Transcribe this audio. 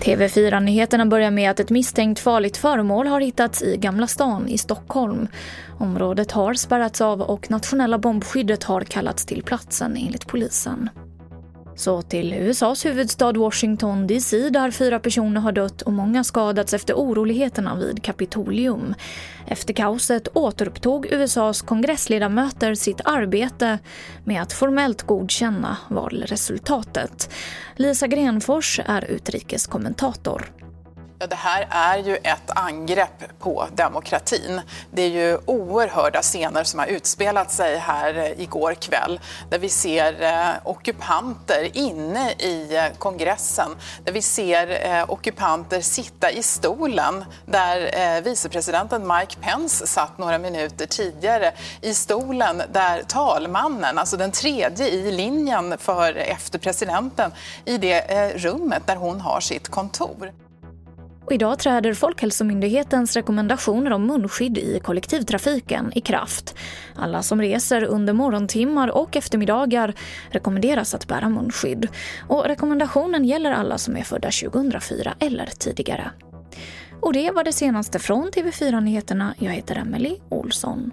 TV4-nyheterna börjar med att ett misstänkt farligt föremål har hittats i Gamla stan i Stockholm. Området har spärrats av och nationella bombskyddet har kallats till platsen enligt polisen. Så till USAs huvudstad Washington DC där fyra personer har dött och många skadats efter oroligheterna vid Kapitolium. Efter kaoset återupptog USAs kongressledamöter sitt arbete med att formellt godkänna valresultatet. Lisa Grenfors är utrikeskommentator. Ja, det här är ju ett angrepp på demokratin. Det är ju oerhörda scener som har utspelat sig här eh, igår kväll där vi ser eh, ockupanter inne i eh, kongressen, där vi ser eh, ockupanter sitta i stolen där eh, vicepresidenten Mike Pence satt några minuter tidigare, i stolen där talmannen, alltså den tredje i linjen för eh, efter presidenten, i det eh, rummet där hon har sitt kontor. Och idag träder Folkhälsomyndighetens rekommendationer om munskydd i kollektivtrafiken i kraft. Alla som reser under morgontimmar och eftermiddagar rekommenderas att bära munskydd. Och rekommendationen gäller alla som är födda 2004 eller tidigare. Och det var det senaste från TV4 Nyheterna. Jag heter Emily Olsson.